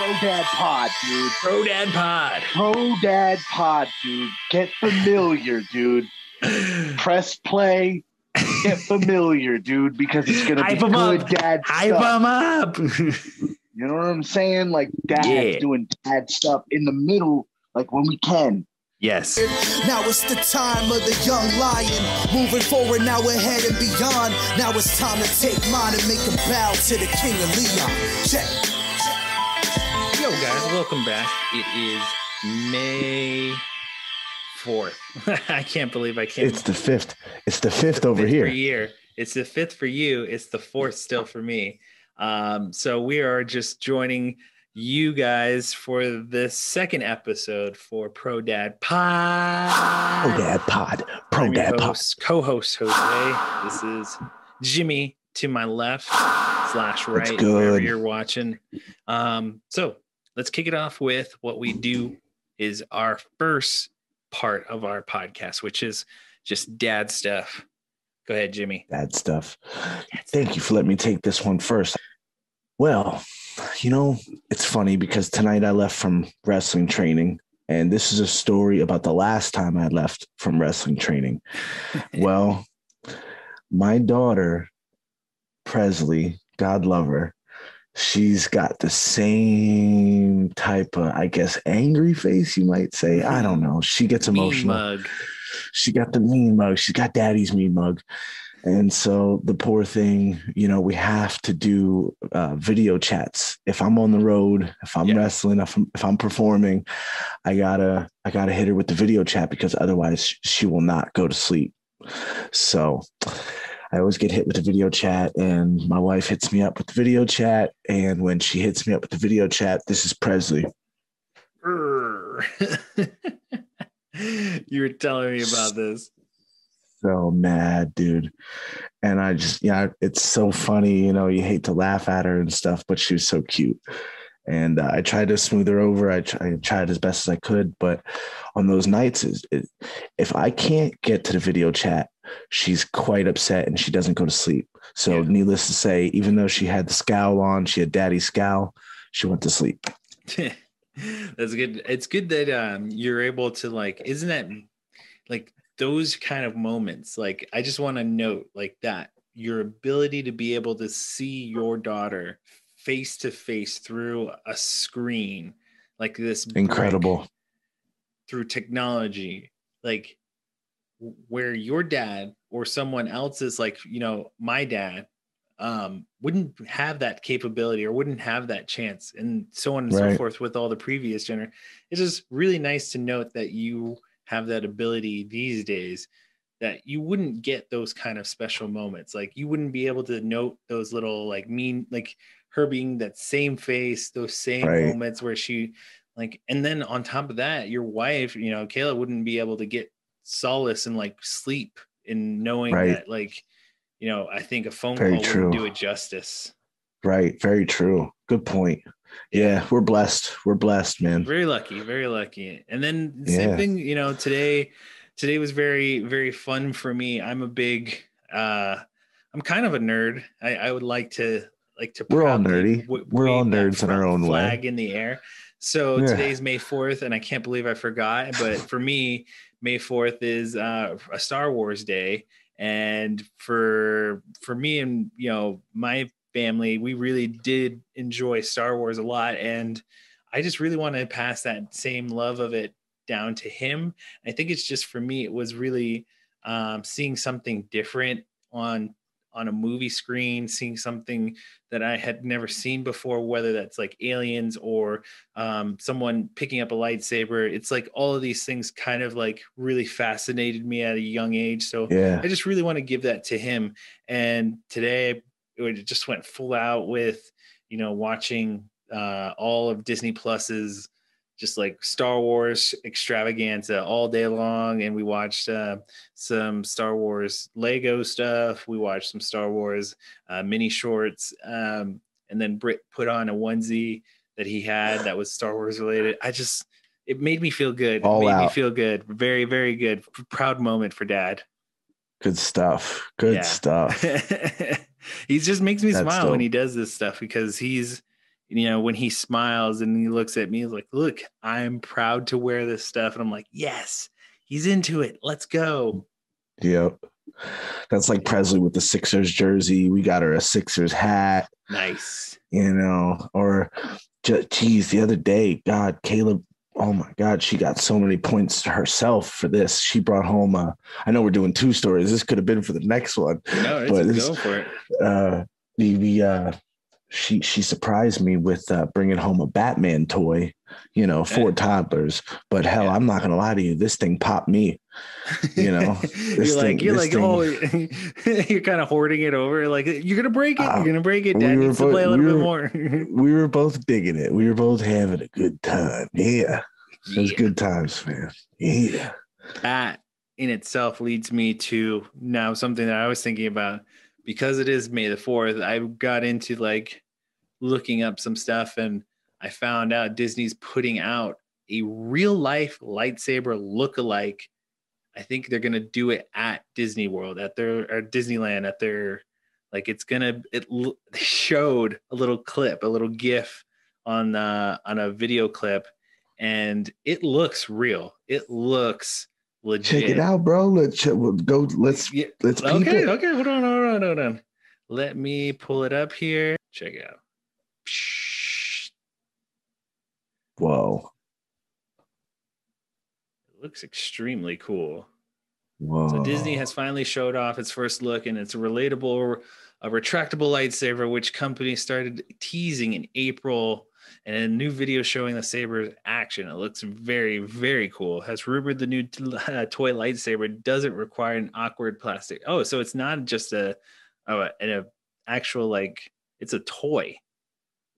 Pro Dad Pod, dude. Pro Dad Pod. Pro Dad Pod, dude. Get familiar, dude. Press play. Get familiar, dude, because it's gonna be Hype 'em good up. dad Hype stuff. them up. You know what I'm saying? Like dad Yeah. doing dad stuff in the middle, like when we can. yes. Now it's the time of the young lion. Moving forward, now ahead and beyond. Now it's time to take mine and make a bow to the king of Leon. Check. Guys, welcome back. It is May 4th. I can't believe I can't. It's the fifth. It's the fifth over fifth here. Year. It's the fifth for you. It's the fourth still for me. Um, so we are just joining you guys for the second episode for Pro Dad Pod. Pro Dad Pod. Pro I'm Dad Pod. co-host Jose. This is Jimmy to my left slash right, That's wherever good. you're watching. Um, so let's kick it off with what we do is our first part of our podcast, which is just dad stuff. Go ahead, Jimmy. Dad stuff. Thank you for letting me take this one first. Well, you know, it's funny because tonight I left from wrestling training, and this is a story about the last time I left from wrestling training. well, my daughter, Presley, God love her, she's got the same type of, I guess, angry face, you might say. I don't know. She gets Mean emotional mug. she got the mean mug. She's got daddy's mean mug. And so the poor thing, you know, we have to do uh, video chats. If I'm on the road, if I'm Yeah. wrestling, if I'm, if I'm performing, I gotta I gotta hit her with the video chat because otherwise she will not go to sleep. So I always get hit with the video chat, and my wife hits me up with the video chat. And when she hits me up with the video chat, this is Presley. You were telling me about this. so mad, dude. And I just, yeah, it's so funny. You know, you hate to laugh at her and stuff, but she was so cute. And uh, I tried to smooth her over. I, tr- I tried as best as I could, but on those nights, is it, if I can't get to the video chat, she's quite upset and she doesn't go to sleep. So, Yeah. needless to say, even though she had the scowl on, she had daddy's scowl, she went to sleep. That's good. It's good that um you're able to like isn't that like those kind of moments like I just want to note like that your ability to be able to see your daughter face to face through a screen like this Incredible. through technology like where your dad or someone else is like you know my dad um wouldn't have that capability or wouldn't have that chance and so on and so forth with all the previous gener it's just really nice to note that you have that ability these days that you wouldn't get those kind of special moments like you wouldn't be able to note those little like mean like her being that same face those same Right. moments where she like and then on top of that your wife you know kayla wouldn't be able to get solace and like sleep in knowing Right. that like you know i think a phone Very call true. wouldn't do it justice Right. Very true. Good point. Yeah, we're blessed. We're blessed, man. very lucky very lucky and then same Yeah. thing you know today today was very very fun for me i'm a big uh i'm kind of a nerd i i would like to like to We're all nerdy. w- We're all nerds in our flag- own way. flag in the air so Yeah. today's may 4th and i can't believe i forgot but for me may 4th is uh a star wars day and for for me and you know my family we really did enjoy star wars a lot and i just really want to pass that same love of it down to him i think it's just for me it was really um, seeing something different on on a movie screen seeing something that i had never seen before whether that's like aliens or um, someone picking up a lightsaber it's like all of these things kind of like really fascinated me at a young age so Yeah. I just really want to give that to him. And today it just went full out with, you know, watching uh, all of Disney Plus's just like Star Wars extravaganza all day long. And we watched uh, some Star Wars Lego stuff. We watched some Star Wars uh, mini shorts. Um, and then Britt put on a onesie that he had that was Star Wars related. I just, it made me feel good. All it made me feel good. Very, very good. Proud moment for dad. Good stuff. Good Yeah. stuff. he just makes me That's smile when he does this stuff because he's you know, when he smiles and he looks at me, he's like, "Look, I'm proud to wear this stuff," and I'm like, "Yes, he's into it. Let's go." Yep. That's like Presley with the Sixers jersey. We got her a Sixers hat, Nice. you know, or geez, the other day, God, Caleb, oh my God, she got so many points to herself for this. She brought home, uh, I know we're doing two stories. This could have been for the next one. No, But go for it. Uh, the, the, uh, she, she surprised me with uh, bringing home a Batman toy, you know, for Yeah. toddlers. But hell, Yeah. I'm not gonna lie to you, this thing popped me. You know, you're like thing- you're like oh you're kind of hoarding it over like you're gonna break it Uh, you're gonna break it we dad were needs to both- play a little we bit more we were both digging it. We were both having a good time. Yeah. It was good times, man. Yeah. that in itself leads me to now something that I was thinking about because it is May the 4th. I got into like looking up some stuff and I found out Disney's putting out a real life lightsaber look-alike. I think they're gonna do it at Disney World, at their or Disneyland, at their like it's gonna it l- showed a little clip, a little GIF on uh on a video clip, and it looks real. It looks legit. Check it out, bro. Let's go. Let's Yeah. let's Okay, okay, hold on, hold on, hold on. Let me pull it up here. Check it out. Whoa. It looks extremely cool. Whoa. So Disney has finally showed off its first look, and it's a relatable, a retractable lightsaber, which company started teasing in April, and a new video showing the saber's action. It looks very, very cool. Has rumored the new t- uh, toy lightsaber doesn't require an awkward plastic. Oh, so it's not just a, oh, an a actual like it's a toy.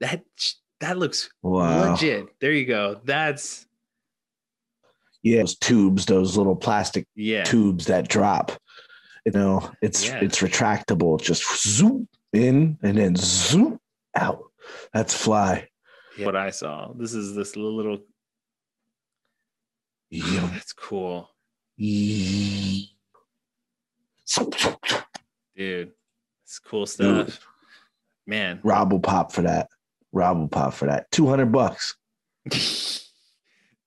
That that looks Wow. legit. There you go. That's Yeah, those tubes, those little plastic yeah. tubes that drop. You know, it's Yeah. it's retractable. Just zoom in and then zoom out. That's fly. What I saw. This is this little. Yeah. That's cool. Dude. It's cool stuff. Man. Rob will pop for that. Rob will pop for that. Two hundred bucks.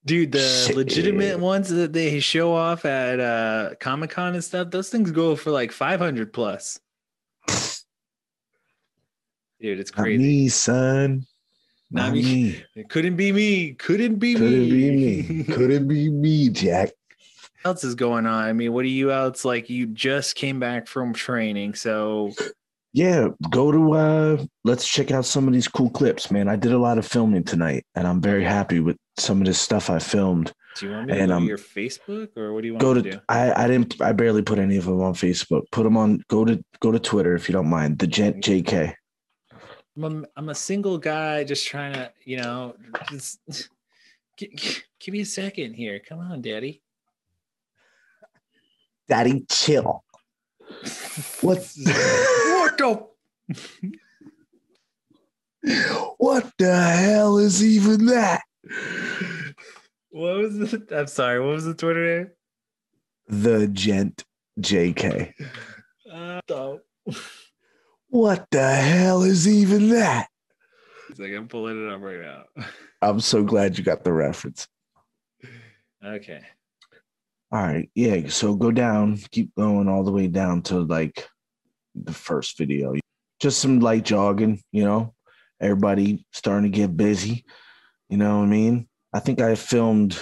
Dude, the Shit. legitimate ones that they show off at uh Comic Con and stuff, those things go for like 500 plus. Dude, it's crazy. Not me, son. Not Not, me. me. It couldn't be me. Couldn't be me. Couldn't me. be me. Couldn't be me, Jack. what else is going on? I mean, what are you else like? You just came back from training, so Yeah, go to uh let's check out some of these cool clips, man. I did a lot of filming tonight and I'm very happy with some of this stuff I filmed. do you want me to And, go to um, your Facebook or what do you want Go to to do? I I didn't I barely put any of them on Facebook. Put them on go to go to Twitter if you don't mind. The Gent JK. I'm a, I'm a single guy just trying to, you know, just gi- gi- give me a second here. Come on, daddy. Daddy chill. What What the? what the hell is even that? What was the? I'm sorry. What was the Twitter name? The Gent JK. Uh, the- What the hell is even that? it's like I'm pulling it up right now. I'm so glad you got the reference. Okay. All right. Yeah. So go down, keep going all the way down to like the first video. Just some light jogging, you know, everybody starting to get busy. You know what I mean? I think I filmed,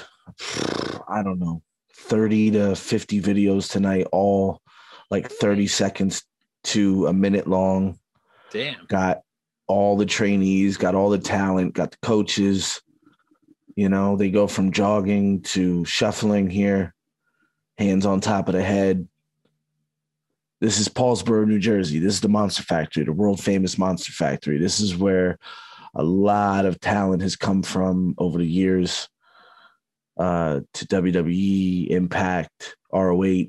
I don't know, 30 to 50 videos tonight, all like 30 seconds to a minute long. Damn. Got all the trainees, got all the talent, got the coaches. You know, they go from jogging to shuffling here, hands on top of the head. This is Paulsboro, New Jersey. This is the Monster Factory, the world famous Monster Factory. This is where a lot of talent has come from over the years uh, to WWE, Impact, ROH,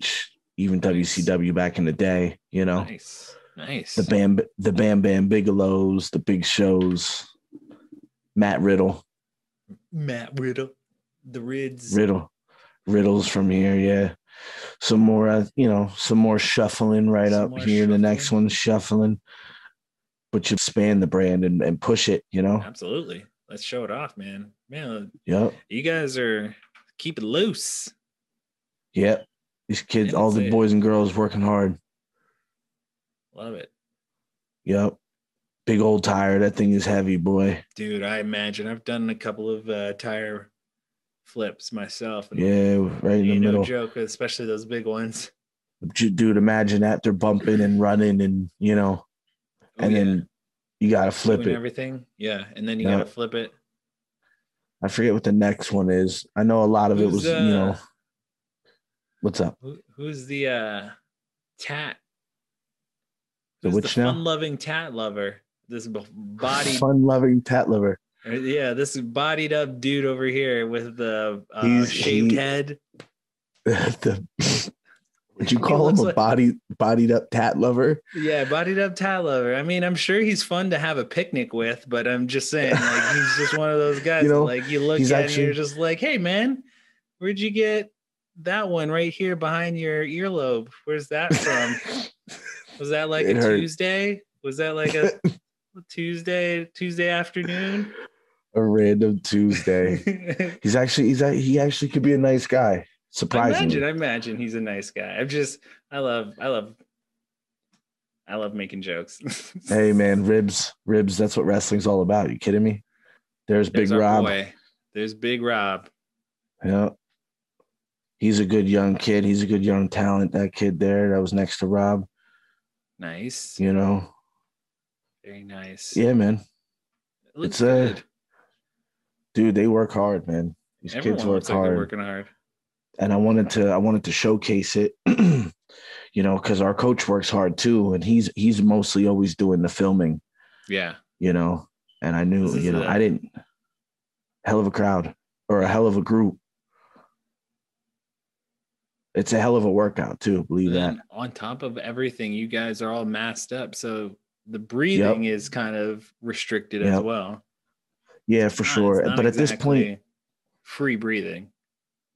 even Nice. WCW back in the day. You know, Nice. Nice. the Bam, the Bam Bam Bigelows, the Big Shows, Matt Riddle, Matt Riddle. The Rids. Riddle, Riddles from here. Yeah, some more. Uh, you know, some more shuffling right Some up here. The next one's shuffling. but you expand the brand and, and push it, you know? Absolutely. Let's show it off, man. Man, Yep. you guys are keep it loose. Yep. These kids, all the boys and girls working hard. Love it. Yep. Big old tire. That thing is heavy, boy. Dude, I imagine I've done a couple of uh, tire flips myself. And Yeah, right in the ain't no middle. joke, especially those big ones. Dude, imagine that they're bumping and running and, you know, Oh, and yeah. then you got to flip Doing it. everything. Yeah. And then you Yeah. gotta flip it. I forget what the next one is. I know a lot of it Who's, was, you know, uh, what's up? Who, who's the uh tat? The Who's which the fun-loving tat lover? This body, Fun loving tat lover. Yeah, this bodied up dude over here with the uh, shaved he- head. the, would you call him a like- body bodied up tat lover? Yeah, bodied up tat lover. I mean, I'm sure he's fun to have a picnic with, but I'm just saying, like, he's just one of those guys. You know, that, like, you look at actually- and you're just like, hey, man, where'd you get that one right here behind your earlobe? Where's that from? Was that like It a hurt. Tuesday? Was that like a Tuesday Tuesday afternoon? A random Tuesday. he's actually he's a- he actually could be a nice guy. I Surprisingly. imagine, I imagine he's a nice guy. I'm just, I love, I love, I love making jokes. Hey man, ribs, ribs. That's what wrestling's all about. You kidding me? There's, There's Big Rob. boy. There's Big Rob. Yeah. He's a good young kid. He's a good young talent. That kid there that was next to Rob. Nice. You know. Very nice. Yeah, man. It it's, uh, good. Dude, they work hard, man. These Everyone kids work looks like they're hard. working hard. and I wanted to I wanted to showcase it, you know, because our coach works hard too, and he's he's mostly always doing the filming, Yeah. you know. And I knew, you know, I didn't hell of a crowd or a hell of a group. It's a hell of a workout too, believe And that. on top of everything, you guys are all masked up, so the breathing is kind of restricted as well. Yeah, for not- sure. But at this point, free breathing.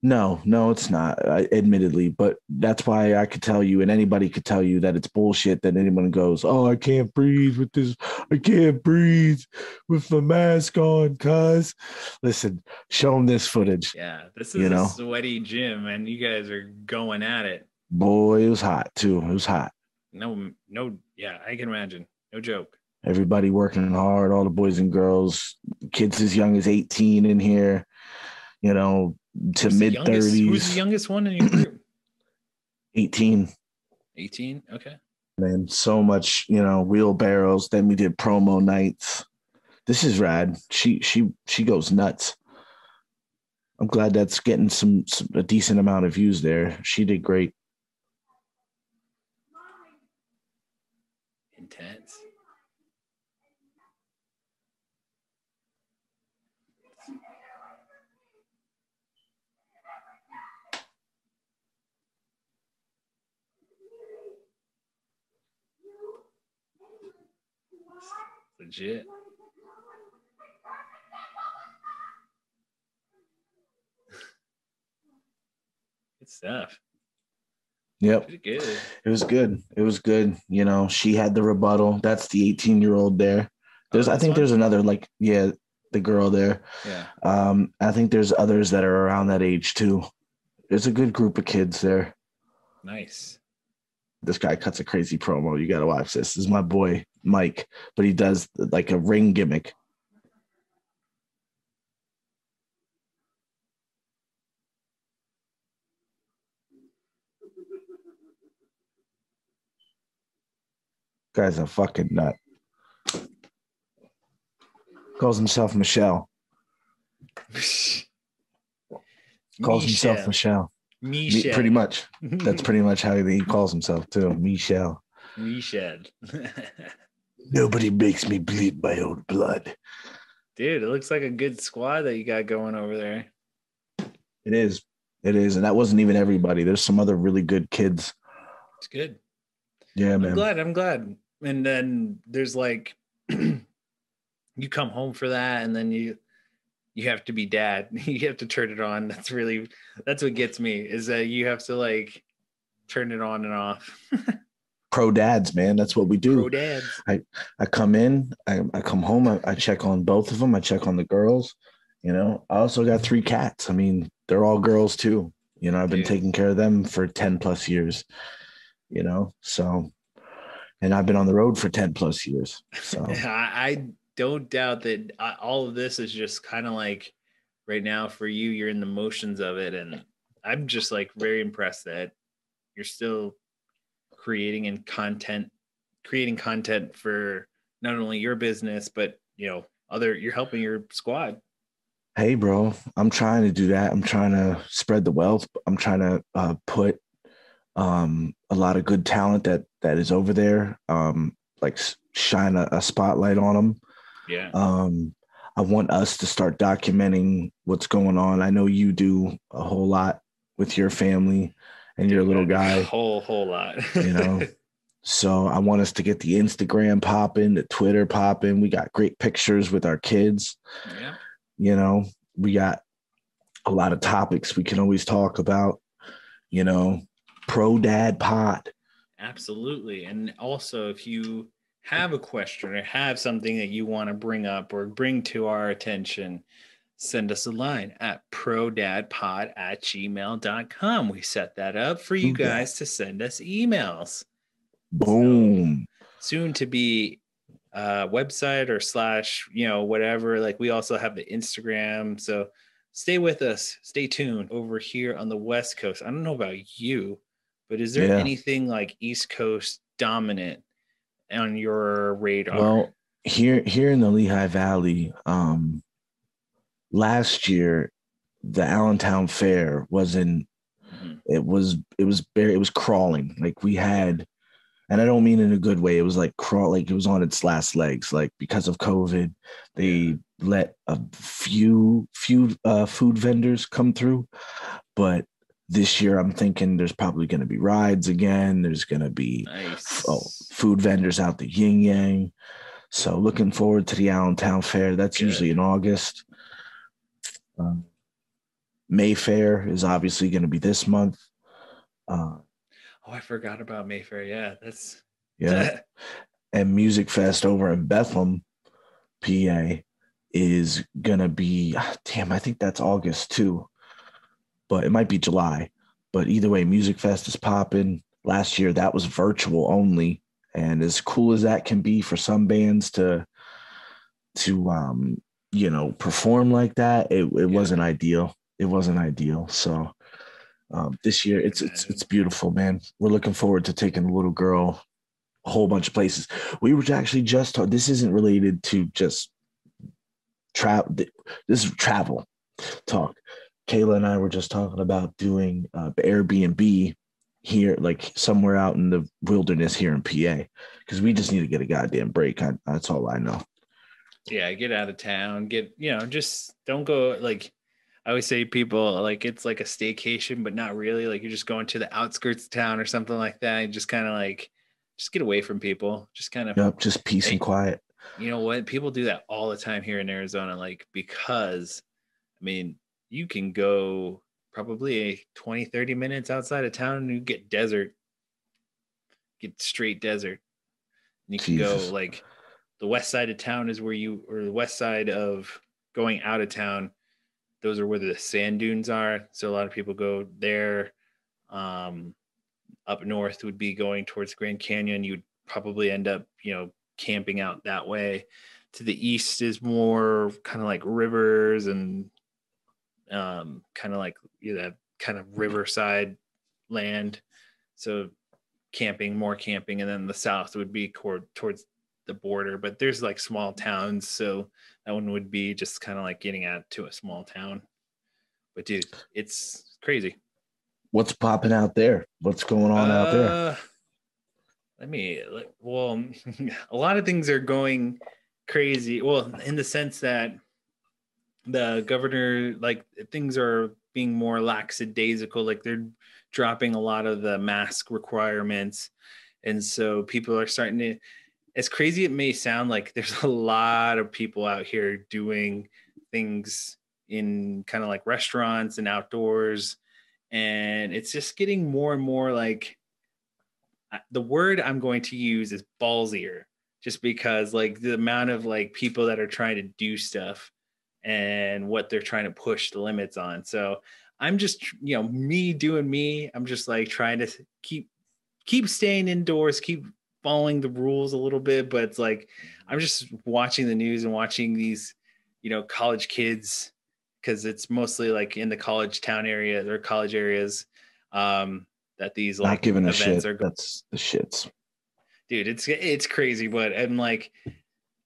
No, no, it's not. I, admittedly, but that's why I could tell you, and anybody could tell you that it's bullshit. That anyone goes, "Oh, I can't breathe with this. I can't breathe with the mask on." Cause, listen, show them this footage. Yeah, this is You know? a sweaty gym, and you guys are going at it. Boy, it was hot too. It was hot. No, no, yeah, I can imagine. No joke. Everybody working hard. All the boys and girls, kids as young as eighteen in here. You know, to mid youngest- Who's the youngest one in your group? 18. 18. Okay. man. So much, you know, wheelbarrows. Then we did promo nights. This is rad. She she she goes nuts. I'm glad that's getting some, some a decent amount of views there. She did great. Intense. Legit. Good stuff. Yep, Pretty good. it was good. It was good. You know, she had the rebuttal. That's the 18 year old there. There's, Oh, I think one? there's another like, yeah, the girl there. Yeah. Um, I think there's others that are around that age too. There's a good group of kids there. Nice. this guy cuts a crazy promo. You got to watch this. This is my boy Mike, but he does like a ring gimmick. Guy's a fucking nut. Calls himself Michelle. Calls himself Michelle. Me- Michelle. Pretty much. That's pretty much how he calls himself too. Michelle. Michelle. Nobody makes me bleed my own blood. Dude, it looks like a good squad that you got going over there. It is. It is. And that wasn't even everybody. There's some other really good kids. It's good. Yeah, man. I'm glad. I'm glad. And then there's like you come home for that, and then you you have to be dad. You have to turn it on. That's really that's what gets me is that you have to like turn it on and off. pro dads, man. That's what we do. Pro dads. I come in, I, I come home, I, I check on both of them. I check on the girls. You know, I also got three cats. I mean, they're all girls too. You know, I've been Dude. taking care of them for 10 plus years, you know, so, and I've been on the road for 10 plus years. So, I, I don't doubt that uh, all of this is just kind of like right now for you, you're in the motions of it. And I'm just like very impressed that you're still creating and content, creating content for not only your business, but, you know, other, you're helping your squad. hey, bro, I'm trying to do that. I'm trying to spread the wealth. I'm trying to uh, put um, a lot of good talent that that is over there, um, like shine a, a spotlight on them. Yeah. Um, I want us to start documenting what's going on. I know you do a whole lot with your family and your little guy. A whole, whole lot. you know. so I want us to get the Instagram popping, the Twitter popping. We got great pictures with our kids. yeah. You know, we got a lot of topics we can always talk about. You know, pro dad pod. Absolutely. And also, if you have a question or have something that you want to bring up or bring to our attention, send us a line at prodadpod at gmail.com. We set that up for you guys to send us emails. Boom. Soon to be uh website or slash, you know, whatever. Like we also have the Instagram. So stay with us. Stay tuned over here on the West Coast. I don't know about you, but is there Yeah. anything like East Coast dominant on your radar? Well, here here in the Lehigh Valley, um, last year the Allentown Fair was in Mhm. it was it was bare it was crawling like we had and i don't mean in a good way it was like crawl like it was on its last legs like because of covid they let a few few uh, food vendors come through but this year i'm thinking there's probably going to be rides again. There's going to be nice. oh, food vendors out the yin yang. So looking forward to the allentown fair. That's Good. usually in august. Um, mayfair is obviously going to be this month. Uh, Oh, I forgot about Mayfair. Yeah, that's yeah. And music fest over in bethlehem pa is gonna be ah, damn i think that's august too but it might be july. But either way music fest is popping. Last year that was virtual only. And as cool as that can be for some bands to to um you know perform like that it, it wasn't ideal. It wasn't ideal. So um this year it's it's it's beautiful man. We're looking forward to taking the little girl a whole bunch of places. We were actually just talk- this isn't related to just travel this is travel talk kayla and i were just talking about doing uh, airbnb here like somewhere out in the wilderness here in pa because we just need to get a goddamn break I, that's all i know yeah, get out of town. Get you know, just don't go like I always say people like it's like a staycation, but not really. Like you're just going to the outskirts of town or something like that. And just kind of like just get away from people. Just kind of yep just peace Hey. and quiet you know what? People do that all the time here in Arizona, like because I mean, you can go probably 20, 30 minutes outside of town and you get desert, get straight desert. And you can Jesus. go like the west side of town is where you, or the west side of going out of town. Those are where the sand dunes are. So a lot of people go there. Um, up north would be going towards Grand Canyon. You'd probably end up, you know, camping out that way. To the east is more kind of like rivers and um, kind of like you know, that kind of riverside land. So camping, more camping, and then the south would be toward, towards the border. But there's like small towns, so that one would be just kind of like getting out to a small town. But dude, it's crazy. what's popping out there what's going on out there Uh, Let me. Well, a lot of things are going crazy. Well, in the sense that the governor, like things are being more lackadaisical. Like they're dropping a lot of the mask requirements, and so people are starting to. As crazy it may sound, like there's a lot of people out here doing things in kind of like restaurants and outdoors and it's just getting more and more like the word I'm going to use is ballsier, just because like the amount of like people that are trying to do stuff and what they're trying to push the limits on. So I'm just you know me doing me. I'm just like trying to keep keep staying indoors, keep following the rules a little bit, but it's like I'm just watching the news and watching these you know college kids because it's mostly like in the college town area or college areas um that these like Not giving a shit. are go- That's the shits. dude it's it's crazy but i'm like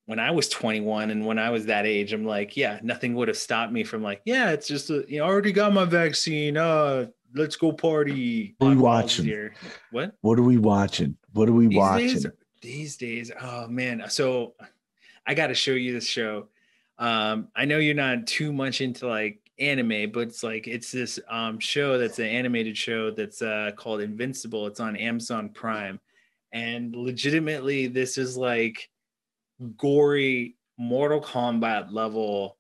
when i was 21 and when i was that age i'm like yeah nothing would have stopped me from like yeah it's just a, you know I already got my vaccine uh let's go party What are we watching? here. what What are we watching? What are we these watching? days these days oh man so i got to show you this show um i know you're not too much into like anime but it's like it's this um show that's an animated show that's uh called invincible it's on amazon prime and legitimately this is like gory mortal kombat level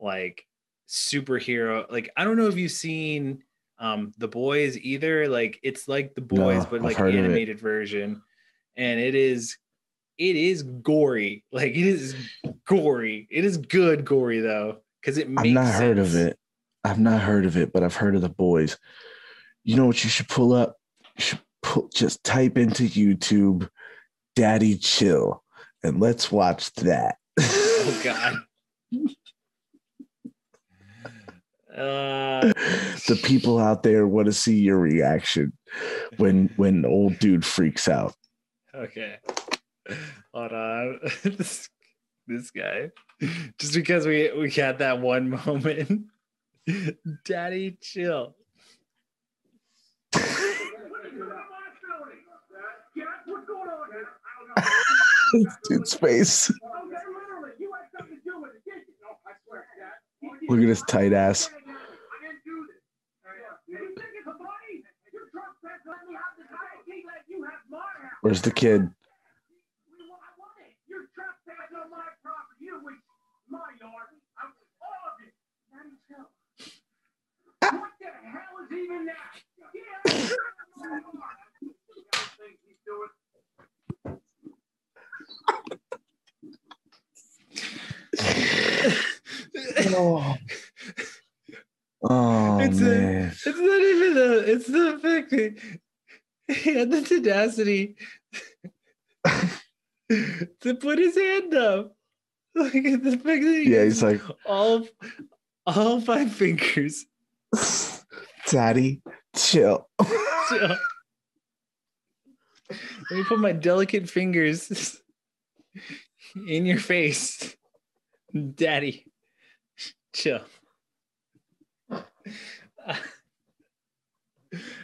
like superhero like i don't know if you've seen um the boys either like it's like the boys No, but like animated version and it is it is gory like it is gory it is good gory though because it makes I've not heard of it. I've not heard of it, but I've heard of the boys. You know what you should pull up? You should pull, just type into YouTube Daddy Chill and let's watch that. oh god uh the people out there want to see your reaction when when old dude freaks out. Okay. Hold on. this, this guy. Just because we we had that one moment. Daddy chill. Dude's face. Look at his tight ass. Where's the kid? Oh, oh It's a- man. It's not even the it's the fact that he had tenacity to put his hand up. Like the fact that Yeah, he's like, all all five fingers. Daddy, chill. Chill. Let me put my delicate fingers in your face. Daddy. Chill.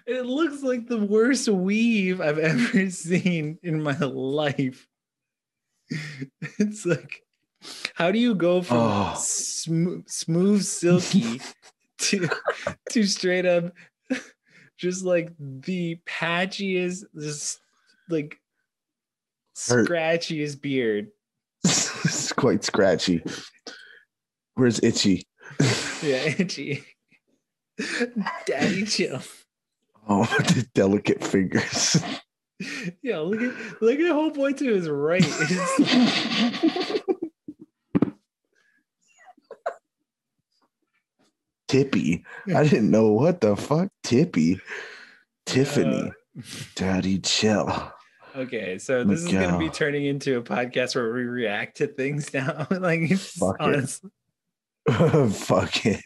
It looks like the worst weave I've ever seen in my life. It's like, how do you go from Oh. smo- smooth, silky to to straight up just like the patchiest, just like Hurt. scratchiest beard. it's quite scratchy. Where's Itchy? Yeah, itchy. Daddy chill. Oh, the delicate fingers. Yeah, look at look at homeboy to his right. Tippy. I didn't know what the fuck. Tippy. Tiffany. Uh, Daddy, chill. okay, so this is gonna be turning into a podcast where we react to things now. like Fuck it. fuck it.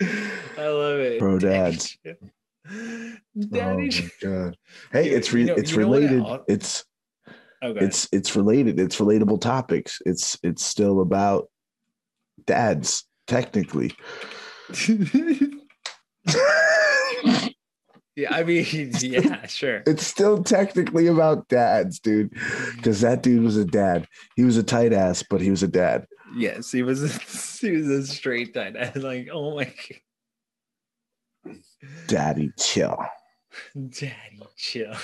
I love it. Bro dads. chill. Oh my god. Hey, it's re- you know- it's you know what related. el- It's Okay. it's it's related. It's relatable topics. It's it's still about dads, technically. yeah, I mean, yeah, sure. it's still technically about dads, dude. Because that dude was a dad. He was a tight ass, but he was a dad. Yes, he was. He was a straight tight end. Like, oh my god, Daddy, chill. daddy, chill.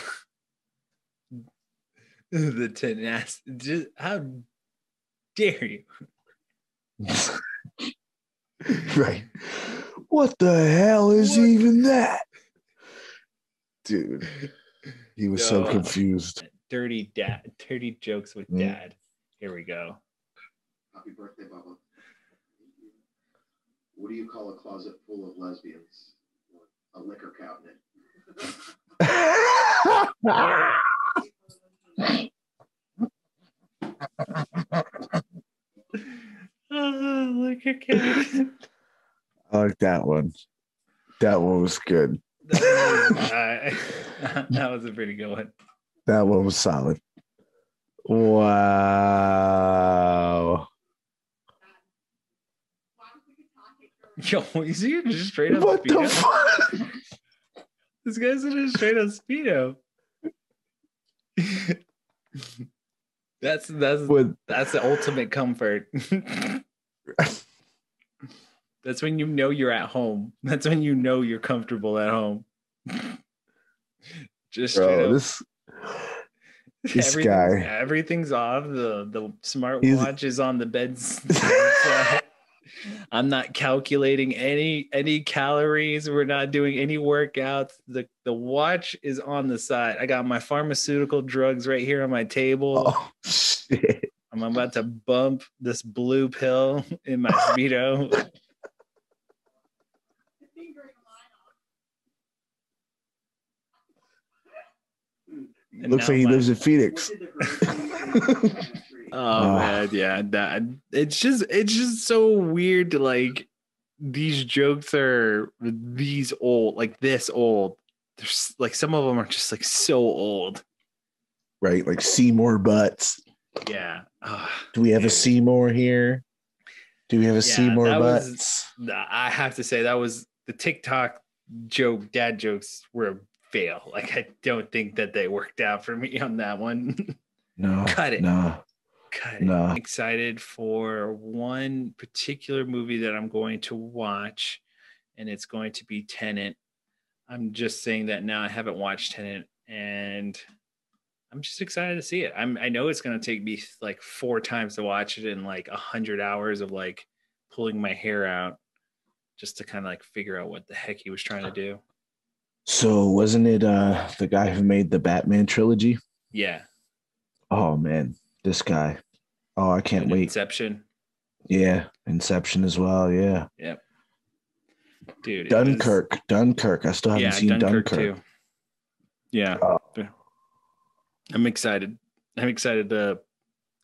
the tenacity. Just how dare you? right. What the hell is What? even that? Dude. He was so confused. Dirty dad, dirty jokes with Mm. dad. Here we go. Happy birthday, Bubba. What do you call a closet full of lesbians? A liquor cabinet. Oh, look at cat. I like that one. That one was good. that, was, that was a pretty good one. That one was solid. Wow. Yo, is he just straight up What the fuck? This guy's in a straight up speedo. that's that's With that's the ultimate comfort. that's when you know you're at home. That's when you know you're comfortable at home. Just bro, this this everything's, guy. everything's off. The the smartwatch is on the bed. I'm not calculating any any calories. We're not doing any workouts. The the watch is on the side. I got my pharmaceutical drugs right here on my table. Oh shit. I'm about to bump this blue pill in my speedo. Looks like he my- lives in Phoenix. Oh Ah. man, yeah, that it's just it's just so weird to like these jokes are these old, like this old. There's like some of them are just like so old. Right? Like Seymour butts. Yeah. Ah, Do we have a Seymour here? Do we have a Yeah, Seymour was- butts? I have to say that was the TikTok joke, dad jokes were a fail. Like I don't think that they worked out for me on that one. No. Cut it. No. It. No. I'm excited for one particular movie that I'm going to watch, and it's going to be Tenet. I'm just saying that now. I haven't watched Tenet, and I'm just excited to see it. I'm. I know it's going to take me like four times to watch it and like a hundred hours of like pulling my hair out just to kind of like figure out what the heck he was trying to do. So wasn't it uh the guy who made the Batman trilogy? Yeah. Oh man, this guy. Oh, I can't wait. Inception, Yeah, Inception as well. Yeah, Yep. dude. it was- Dunkirk. Dunkirk. I still haven't yeah, seen Dunkirk, Dunkirk. too. Yeah, Oh. I'm excited. I'm excited to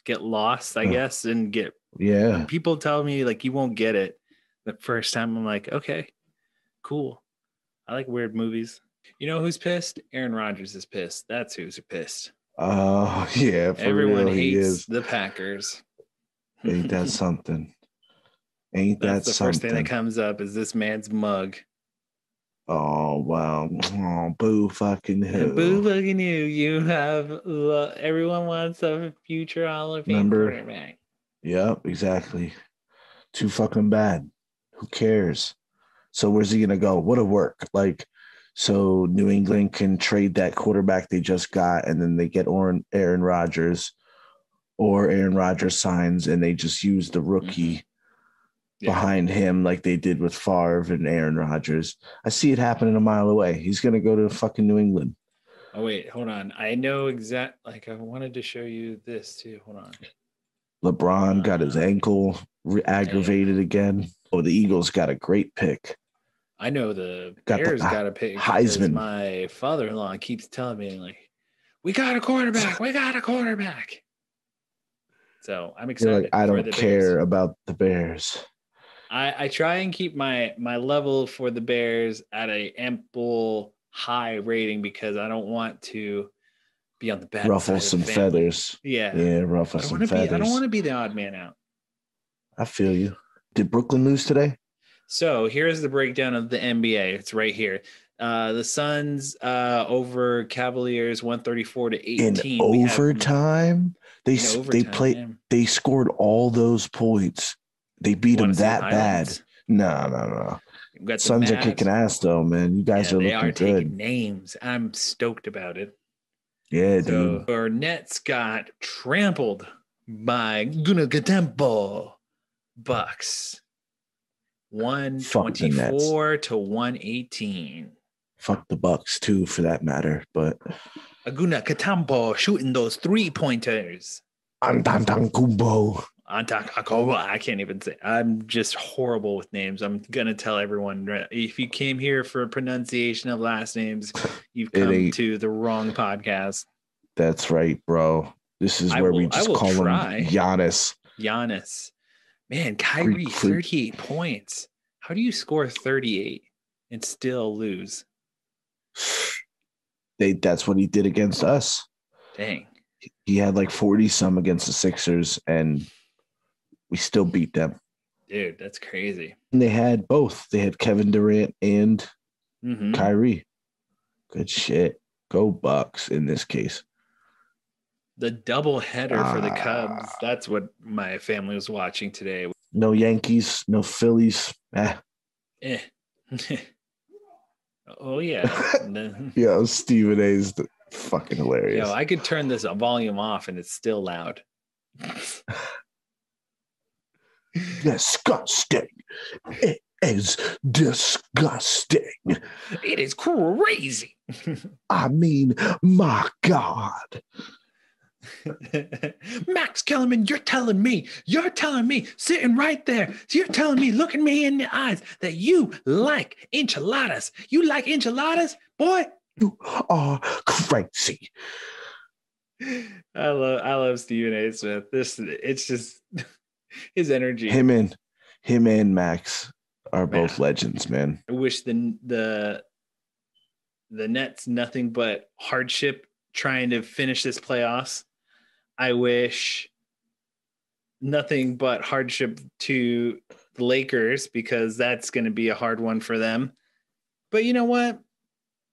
get lost, I guess, and get Yeah. people tell me like you won't get it the first time. I'm like, okay, cool. I like weird movies. You know who's pissed? Aaron Rodgers is pissed. That's who's pissed. Oh yeah. For Everyone real, he hates is. the Packers. Ain't that something? Ain't that That's the first something? thing that comes up is this man's mug. oh wow. Oh, boo fucking who? Boo fucking you. You have lo- everyone wants a future Hall of Fame quarterback. Yep, exactly. Too fucking bad. Who cares? So where's he gonna go? What a work? Like, so New England can trade that quarterback they just got, and then they get Aaron Aaron Rodgers, or Aaron Rodgers signs, and they just use the rookie mm-hmm. Yeah. behind him, like they did with Favre and Aaron Rodgers. I see it happening a mile away. He's gonna go to fucking New England. Oh wait, hold on. I know exact. Like I wanted to show you this too. Hold on. LeBron got his uh, ankle re- aggravated again. Oh, the Eagles got a great pick. I know the Got Bears got a pick. Heisman. My father-in-law keeps telling me like, "We got a quarterback. We got a quarterback." So I'm excited. like, I don't care Bears. about the Bears. I, I try and keep my my level for the Bears at a ample high rating because I don't want to be on the bad Ruffle some the feathers. Yeah. Yeah, ruffle some feathers. be. I don't want to be the odd man out. I feel you. Did Brooklyn lose today? So here's the breakdown of the NBA. It's right here. Uh, the Suns uh, over Cavaliers 134 to 18. In We have- overtime, they in s- they played. They scored all those points. They beat them that bad. No, no, no. Got Suns are kicking ass though, man. You guys Yeah, are looking are good. names. I'm stoked about it. Yeah, So dude. our Nets got trampled by Gunagadempo Bucks. Fuck the Nets. 124 to 118. Fuck the Bucks too, for that matter. But Aguna Katambo shooting those three pointers. Antantankumbo. Antakakoba. I can't even say. I'm just horrible with names. I'm gonna tell everyone if you came here for a pronunciation of last names, you've come to the wrong podcast. That's right, bro. This is where we will- I just call try. him Giannis. Giannis, man, Kyrie, 38 points. How do you score 38 and still lose? They that's what he did against us. Dang. He had like 40 some against the Sixers, and we still beat them. Dude, that's crazy. And they had both. They had Kevin Durant and Mhm. Kyrie. Good shit. Go Bucks in this case. The double header for the Cubs. Ah. That's what my family was watching today. No Yankees, no Phillies. Eh. Eh. oh yeah. Yeah, Stephen A is the fucking hilarious. Yo, I could turn this volume off and it's still loud. disgusting. It is disgusting. It is crazy. I mean, my God. Max Kellerman, you're telling me, you're telling me, sitting right there, you're telling me, looking me in the eyes, that you like enchiladas. You like enchiladas, boy. You are crazy. I love, I love Stephen A. Smith. This, it's just his energy. Him and him and Max are Man. both legends, man. I wish the the the Nets nothing but hardship trying to finish this playoffs. I wish nothing but hardship to the Lakers because that's going to be a hard one for them. But you know what?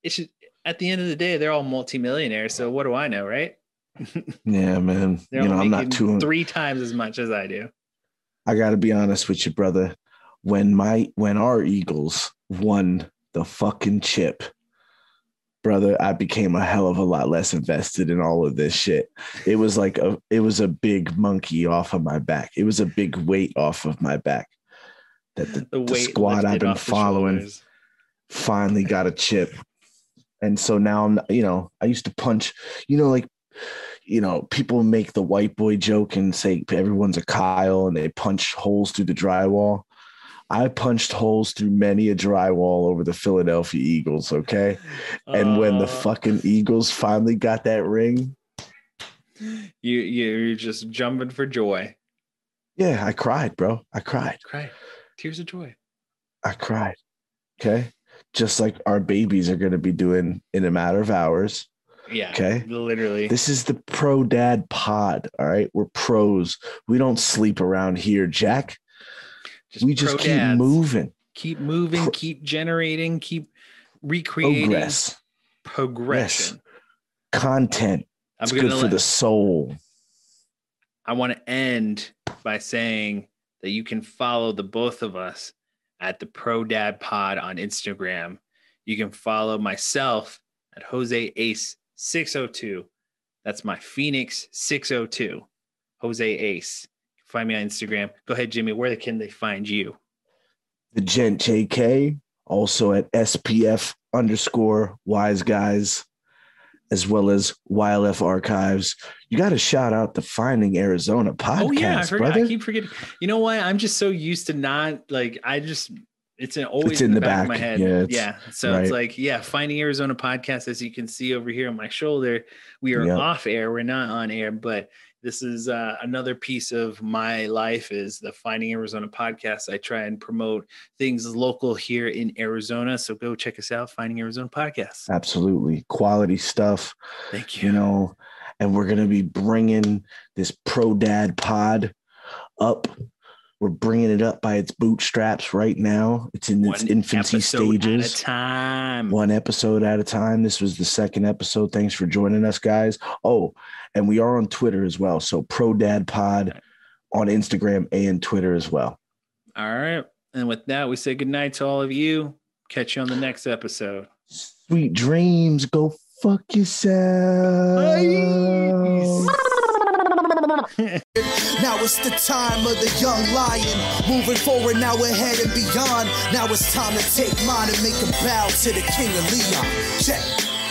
It should at the end of the day they're all multimillionaires, so what do I know, right? Yeah, man. You know, I'm not too three times as much as I do. I gotta be honest with you, brother. When my when our Eagles won the fucking chip, brother, I became a hell of a lot less invested in all of this shit. It was like a it was a big monkey off of my back. It was a big weight off of my back. That the, The the squad I've been following finally got a chip. And so now I'm, you know, I used to punch, you know, like, you know, people make the white boy joke and say everyone's a Kyle and they punch holes through the drywall. I punched holes through many a drywall over the Philadelphia Eagles. Okay. And when the Uh, fucking Eagles finally got that ring, you you're just jumping for joy. yeah, I cried, bro. I cried. Cry. Tears of joy. I cried. Okay. Just like our babies are going to be doing in a matter of hours. Yeah. Okay. Literally. This is the Pro Dad Pod. All right. We're pros. We don't sleep around here, Jack. We just keep dads. moving. Keep moving, Pro- keep generating, keep recreating Progress, progression. content. I'm It's good for let, the soul. I want to end by saying that you can follow the both of us at the Pro Dad Pod on Instagram. You can follow myself at Jose Ace 602. That's my Phoenix 602. Jose Ace. Find me on Instagram. Go ahead, Jimmy. Where can they find you? The Gent JK, also at SPF underscore wise guys, as well as YLF archives. You got to shout out the Finding Arizona podcast, oh yeah, I forgot. brother. I keep forgetting. You know what? I'm just so used to not like. I just it's an, always It's in, in the the back, of my head. Yeah, Yeah. So it's like yeah, finding Arizona podcast. As you can see over here on my shoulder, we are Yep. off air. We're not on air, but this is uh, another piece of my life is the Finding Arizona podcast. I try and promote things local here in Arizona. So go check us out, Finding Arizona podcast. Absolutely. Quality stuff. Thank you. you know, and we're going to be bringing this Pro Dad pod up. We're bringing it up by its bootstraps right now. It's in its One infancy episode stages. at a time. One episode at a time. This was the second episode. Thanks for joining us, guys. Oh, and we are on Twitter as well. So Pro Dad Pod on Instagram and Twitter as well. All right. And with that, we say goodnight to all of you. Catch you on the next episode. Sweet dreams. Go fuck yourself. Peace. Now it's the time of the young lion. Moving forward, now ahead and beyond. Now it's time to take mine and make a bow to the king of Leon. Check.